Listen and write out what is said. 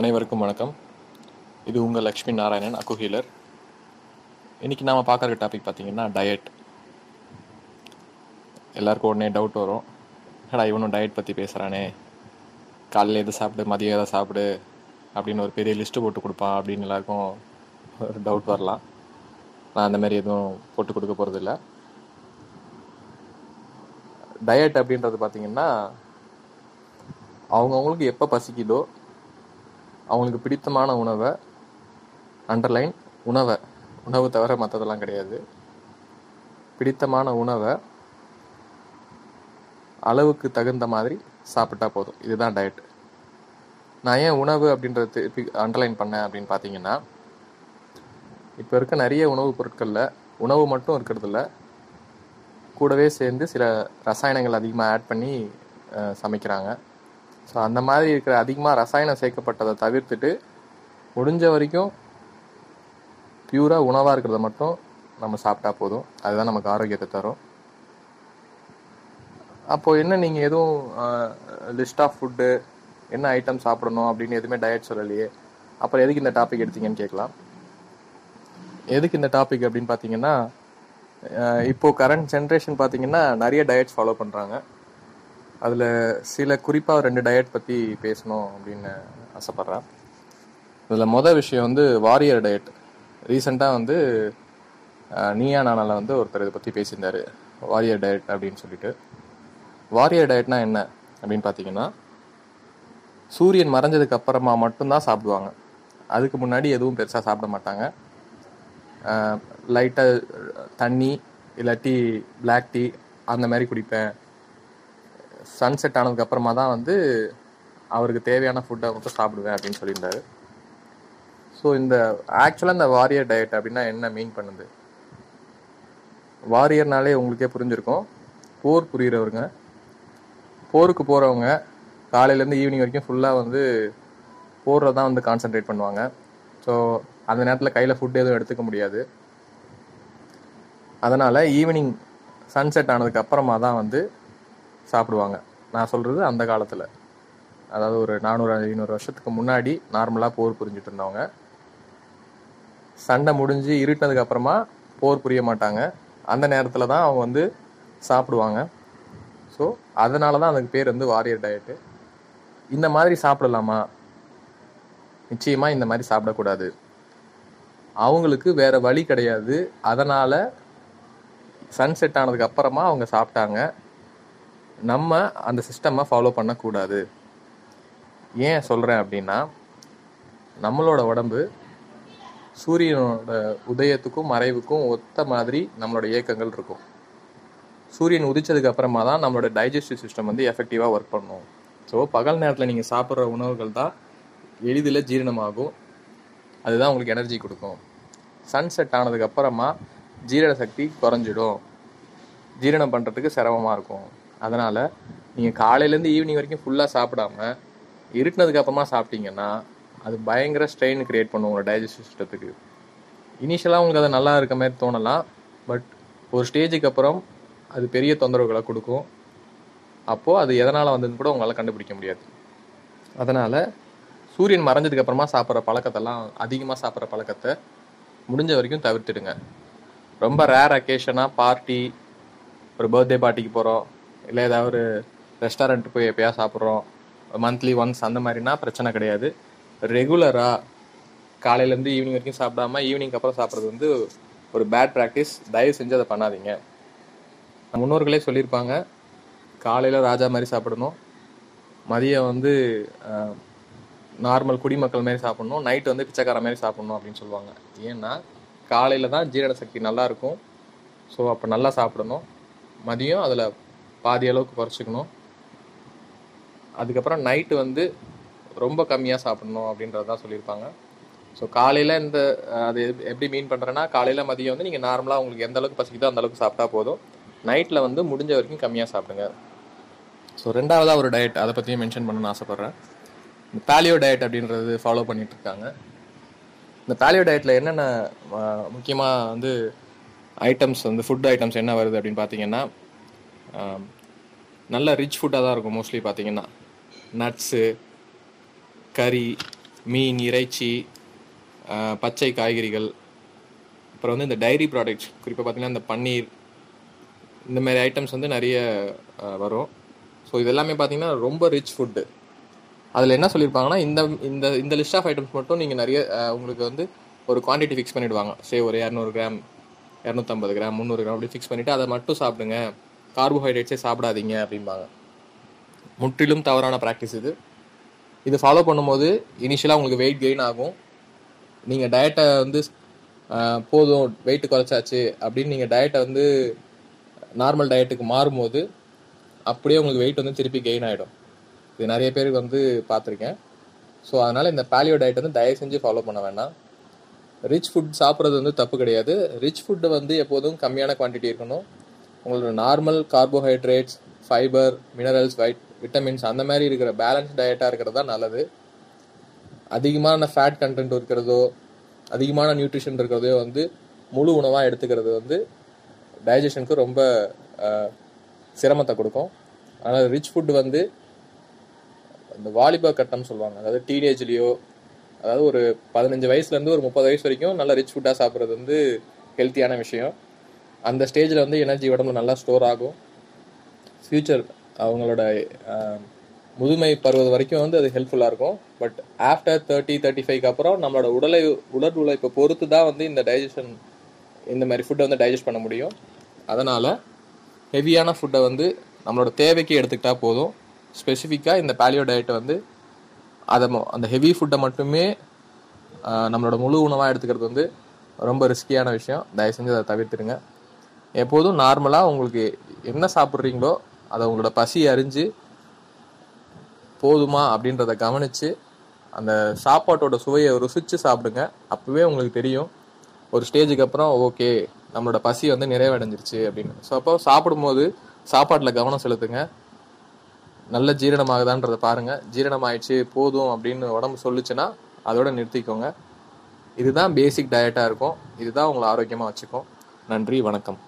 அனைவருக்கும் வணக்கம். இது உங்கள் லக்ஷ்மி நாராயணன் அக்குஹீலர் இன்றைக்கி நாம் பார்க்குற டாபிக் பார்த்தீங்கன்னா டயட் எல்லாருக்கும் உடனே டவுட் வரும். ஏடா இவனும் டயட் பற்றி பேசுகிறானே காலையில் எது சாப்பிடு மதியம் எதை சாப்பிடு அப்படின்னு ஒரு பெரிய லிஸ்ட்டு போட்டு கொடுப்பான் அப்படின்னு எல்லாருக்கும் ஒரு டவுட் வரலாம். நான் அந்த மாதிரி எதுவும் போட்டு கொடுக்க போகிறதில்ல டயட் அப்படின்றது பார்த்தீங்கன்னா அவங்கவுங்களுக்கு எப்போ பசிக்குதோ அவங்களுக்கு பிடித்தமான உணவை அண்டர்லைன் உணவை. உணவு தவிர மற்றதெல்லாம் கிடையாது. பிடித்தமான உணவை அளவுக்கு தகுந்த மாதிரி சாப்பிட்டா போதும். இதுதான் டயட் நான் ஏன் உணவு அப்படின்றது திருப்பி அண்டர்லைன் பண்ணேன் அப்படின்னு பார்த்தீங்கன்னா இப்போ இருக்க நிறைய உணவுப் பொருட்களில் உணவு மட்டும் இருக்கிறதில்ல கூடவே சேர்ந்து சில ரசாயனங்கள் அதிகமாக ஆட் பண்ணி சமைக்கிறாங்க. ஸோ அந்த மாதிரி இருக்கிற அதிகமாக ரசாயனம் சேர்க்கப்பட்டதை தவிர்த்துட்டு முடிஞ்ச வரைக்கும் பியூராக உணவாக இருக்கிறத மட்டும் நம்ம சாப்பிட்டா போதும். அதுதான் நமக்கு ஆரோக்கியத்தை தரும். அப்போது என்ன நீங்கள் எதுவும் லிஸ்ட் ஆஃப் ஃபுட்டு என்ன ஐட்டம் சாப்பிடணும் அப்படின்னு எதுவுமே டயட் சொல்லலையே. அப்புறம் எதுக்கு இந்த டாபிக் எடுத்தீங்கன்னு கேட்கலாம். எதுக்கு இந்த டாபிக் அப்படின்னு பார்த்தீங்கன்னா இப்போது கரண்ட் ஜென்ரேஷன் பார்த்தீங்கன்னா நிறைய டயட்ஸ் ஃபாலோ பண்ணுறாங்க அதில் சில குறிப்பாக ரெண்டு டயட் பற்றி பேசணும் அப்படின்னு ஆசைப்பட்றேன். இதில் மொதல் விஷயம் வந்து வாரியர் டயட் ரீசெண்டாக வந்து நீயா நானால வந்து ஒருத்தர் இதை பற்றி பேசியிருந்தார். வாரியர் டயட் அப்படின்னு சொல்லிட்டு. வாரியர் டயட்னா என்ன அப்படின்னு பார்த்தீங்கன்னா சூரியன் மறைஞ்சதுக்கு அப்புறமா மட்டும்தான் சாப்பிடுவாங்க. அதுக்கு முன்னாடி எதுவும் பெருசாக சாப்பிட மாட்டாங்க. லைட்டாக தண்ணி இல்லாட்டி பிளாக் டீ அந்த மாதிரி குடிப்பேன். சன்செட் ஆனதுக்கு அப்புறமா தான் வந்து அவருக்கு தேவையான ஃபுட்டை மட்டும் சாப்பிடுவேன் அப்படின்னு சொல்லியிருந்தாரு. ஸோ இந்த ஆக்சுவலாக இந்த வாரியர் டயட் அப்படின்னா என்ன மீன் பண்ணுது? வாரியர்னாலே உங்களுக்கே புரிஞ்சிருக்கும். போர் புரிகிறவருங்க போருக்கு போகிறவங்க காலையிலேருந்து ஈவினிங் வரைக்கும் ஃபுல்லாக வந்து போரில் தான் வந்து கான்சென்ட்ரேட் பண்ணுவாங்க. ஸோ அந்த நேரத்தில் கையில் ஃபுட் எதுவும் எடுத்துக்க முடியாது. அதனால் ஈவினிங் சன்செட் ஆனதுக்கு அப்புறமா தான் வந்து சாப்பிடுவாங்க. நான் சொல்கிறது அந்த காலத்தில். அதாவது ஒரு நானூறு ஐநூறு வருஷத்துக்கு முன்னாடி நார்மலாக போர் புரிஞ்சுட்டு இருந்தவங்க. சண்டை முடிஞ்சு இருட்டினதுக்கு அப்புறமா போர் புரிய மாட்டாங்க. அந்த நேரத்தில் தான் அவங்க வந்து சாப்பிடுவாங்க. ஸோ அதனால தான் அதுக்கு பேர் வந்து வாரியர் டயட்டு இந்த மாதிரி சாப்பிடலாமா? நிச்சயமாக இந்த மாதிரி சாப்பிடக்கூடாது. அவங்களுக்கு வேறு வழி கிடையாது. அதனால் சன்செட் ஆனதுக்கு அப்புறமா அவங்க சாப்பிட்டாங்க. நம்ம அந்த சிஸ்டமை ஃபாலோ பண்ணக்கூடாது. ஏன் சொல்கிறேன் அப்படின்னா நம்மளோட உடம்பு சூரியனோட உதயத்துக்கும் மறைவுக்கும் ஒத்த மாதிரி நம்மளோட இயக்கங்கள் இருக்கும். சூரியன் உதிச்சதுக்கு அப்புறமா தான் நம்மளோட டைஜஸ்டிவ் சிஸ்டம் வந்து எஃபெக்டிவாக ஒர்க் பண்ணும். ஸோ பகல் நேரத்தில் நீங்கள் சாப்பிட்ற உணவுகள் தான் எளிதில் ஜீரணமாகும். அதுதான் உங்களுக்கு எனர்ஜி கொடுக்கும். சன்செட் ஆனதுக்கு அப்புறமா ஜீரண சக்தி குறைஞ்சிடும். ஜீரணம் பண்ணுறதுக்கு சிரமமாக இருக்கும். அதனால் நீங்கள் காலையிலேருந்து ஈவினிங் வரைக்கும் ஃபுல்லாக சாப்பிடாம இருட்டினதுக்கு அப்புறமா சாப்பிட்டீங்கன்னா அது பயங்கர ஸ்ட்ரெயின் கிரியேட் பண்ணும் உங்களோட டைஜஸ்டிவ் சிஸ்டத்துக்கு இனிஷியலாக உங்களுக்கு அது நல்லா இருக்க மாதிரி தோணலாம். பட் ஒரு ஸ்டேஜுக்கு அப்புறம் அது பெரிய தொந்தரவுகளை கொடுக்கும். அப்போது அது எதனால் வந்ததுன்னு கூட உங்களால் கண்டுபிடிக்க முடியாது. அதனால் சூரியன் மறைஞ்சதுக்கு அப்புறமா சாப்பிட்ற பழக்கத்தெல்லாம் அதிகமாக சாப்பிட்ற பழக்கத்தை முடிஞ்ச வரைக்கும் தவிர்த்துடுங்க. ரொம்ப ரேர் அக்கேஷனாக பார்ட்டி ஒரு பர்த்டே பார்ட்டிக்கு போகிறோம் இல்லை ஏதாவது ஒரு ரெஸ்டாரண்ட் போய் எப்போயா சாப்பிட்றோம். மந்த்லி ஒன்ஸ் அந்த மாதிரினா பிரச்சனை கிடையாது. ரெகுலராக காலையிலேருந்து ஈவினிங் வரைக்கும் சாப்பிடாம ஈவினிங்க்கு அப்புறம் சாப்பிட்றது வந்து ஒரு பேட் ப்ராக்டிஸ் தயவு செஞ்சு அதை பண்ணாதீங்க. முன்னோர்களே சொல்லியிருப்பாங்க காலையில் ராஜா மாதிரி சாப்பிடணும். மதியம் வந்து நார்மல் குடிமக்கள் மாதிரி சாப்பிடணும். நைட் வந்து பிச்சைக்கார மாதிரி சாப்பிடணும் அப்படின்னு சொல்லுவாங்க. ஏன்னா காலையில் தான் ஜீரண சக்தி நல்லாயிருக்கும் ஸோ அப்போ நல்லா சாப்பிடணும். மதியம் அதில் பாதி அளவுக்கு குறைச்சிக்கணும். அதுக்கப்புறம் நைட்டு வந்து ரொம்ப கம்மியாக சாப்பிடணும் அப்படின்றது தான் சொல்லியிருப்பாங்க. ஸோ காலையில் இந்த அது எப்படி மீன் பண்ணுறேன்னா காலையில் மதியம் வந்து நீங்கள் நார்மலாக உங்களுக்கு எந்த அளவுக்கு பசிக்குதோ அந்த அளவுக்கு சாப்பிட்டா போதும். நைட்டில் வந்து முடிஞ்ச வரைக்கும் கம்மியாக சாப்பிடுங்க. ஸோ ரெண்டாவதாக ஒரு டயட் அதை பற்றியும் மென்ஷன் பண்ணணும்னு ஆசைப்பட்றேன். இந்த பேலியோ டயட் அப்படின்றது ஃபாலோ பண்ணிகிட்ருக்காங்க இந்த பேலியோ டயட்டில் என்னென்ன முக்கியமாக வந்து ஐட்டம்ஸ் வந்து ஃபுட் ஐட்டம்ஸ் என்ன வருது அப்படின்னு பார்த்தீங்கன்னா நல்ல ரிச் ஃபுட்டாக தான் இருக்கும் மோஸ்ட்லி பார்த்தீங்கன்னா நட்ஸு கறி மீன் இறைச்சி பச்சை காய்கறிகள். அப்புறம் வந்து இந்த டைரி ப்ராடக்ட்ஸ் குறிப்பாக பார்த்தீங்கன்னா இந்த பன்னீர் இந்த மாதிரி ஐட்டம்ஸ் வந்து நிறைய வரும். ஸோ இது எல்லாமே பார்த்தீங்கன்னா ரொம்ப ரிச் ஃபுட்டு அதில் என்ன சொல்லியிருப்பாங்கன்னா இந்த இந்த இந்த லிஸ்ட் ஆஃப் ஐட்டம்ஸ் மட்டும் நீங்கள் நிறைய உங்களுக்கு வந்து ஒரு குவான்டிட்டி ஃபிக்ஸ் பண்ணிவிடுவாங்க சே ஒரு இரநூறு கிராம் இரநூத்தம்பது கிராம் முந்நூறு கிராம் அப்படி ஃபிக்ஸ் பண்ணிவிட்டு அதை மட்டும் சாப்பிடுங்க. கார்போஹைட்ரேட்ஸே சாப்பிடாதீங்க அப்படிம்பாங்க. முற்றிலும் தவறான ப்ராக்டிஸ் இது. இது ஃபாலோ பண்ணும்போது இனிஷியலாக உங்களுக்கு வெயிட் கெயின் ஆகும். நீங்கள் டயட்டை வந்து போதும் வெயிட் குறைச்சாச்சு அப்படின்னு நீங்கள் டயட்டை வந்து நார்மல் டயட்டுக்கு மாறும்போது அப்படியே உங்களுக்கு வெயிட் வந்து திருப்பி கெயின் ஆகிடும் இது நிறைய பேருக்கு வந்து பார்த்துருக்கேன். ஸோ அதனால் இந்த பேலியோ டயட் வந்து தயவு செஞ்சு ஃபாலோ பண்ண வேண்டாம். ரிச் ஃபுட் சாப்பிட்றது வந்து தப்பு கிடையாது. ரிச் ஃபுட்டு வந்து எப்போதும் கம்மியான குவான்டிட்டி இருக்கணும். உங்களோட normal carbohydrates fibre minerals white vitamins அந்த மாதிரி இருக்கிற பேலன்ஸ் டயட்டாக இருக்கிறது தான் நல்லது. அதிகமான ஃபேட் கண்டென்ட் இருக்கிறதோ அதிகமான நியூட்ரிஷன் இருக்கிறதோ வந்து முழு உணவாக எடுத்துக்கிறது வந்து டைஜஷனுக்கு ரொம்ப சிரமத்தை கொடுக்கும். ஆனால் ரிச் ஃபுட் வந்து அந்த வாலிப கட்டம் சொல்லுவாங்க. அதாவது டீனேஜ்லேயோ அதாவது ஒரு பதினஞ்சு வயசுலேருந்து ஒரு முப்பது வயசு வரைக்கும் நல்ல ரிச் ஃபுட்டாக சாப்பிட்றது வந்து ஹெல்த்தியான விஷயம். அந்த ஸ்டேஜில் வந்து எனர்ஜி உடம்புல நல்லா ஸ்டோர் ஆகும். ஃப்யூச்சர் அவங்களோட முதுமை பருவது வரைக்கும் வந்து அது ஹெல்ப்ஃபுல்லாக இருக்கும். பட் ஆஃப்டர் தேர்ட்டி தேர்ட்டி ஃபைவ்க்கு அப்புறம் நம்மளோட உடலை உடல் உழைப்பை பொறுத்து தான் வந்து இந்த டைஜஷன் இந்த மாதிரி ஃபுட்டை வந்து டைஜஸ்ட் பண்ண முடியும். அதனால் ஹெவியான ஃபுட்டை வந்து நம்மளோட தேவைக்கு எடுத்துக்கிட்டால் போதும். ஸ்பெசிஃபிக்காக இந்த பேலியோ டயட்டை வந்து அதை மொ- அந்த ஹெவி ஃபுட்டை மட்டுமே நம்மளோட முழு உணவாக எடுத்துக்கிறது வந்து ரொம்ப ரிஸ்கியான விஷயம். தயவு செஞ்சு அதை தவிர்த்துருங்க எப்போதும் நார்மலாக உங்களுக்கு என்ன சாப்பிட்றீங்களோ அதை உங்களோட பசி அறிஞ்சு போதுமா அப்படின்றத கவனித்து அந்த சாப்பாட்டோட சுவையை ருசித்து சாப்பிடுங்க. அப்போவே உங்களுக்கு தெரியும். ஒரு ஸ்டேஜுக்கு அப்புறம் ஓகே நம்மளோட பசி வந்து நிறைவடைஞ்சிருச்சு அப்படின்னு. ஸோ அப்போ சாப்பிடும்போது சாப்பாட்டில் கவனம் செலுத்துங்க. நல்ல ஜீரணமாகுதான்றதை பாருங்கள் ஜீரணம் ஆயிடுச்சு போதும் அப்படின்னு உடம்பு சொல்லுச்சுன்னா அதோட நிறுத்திக்கோங்க. இதுதான் பேசிக் டயட்டாக இருக்கும். இதுதான் உங்களை ஆரோக்கியமாக வச்சுக்கும். நன்றி வணக்கம்.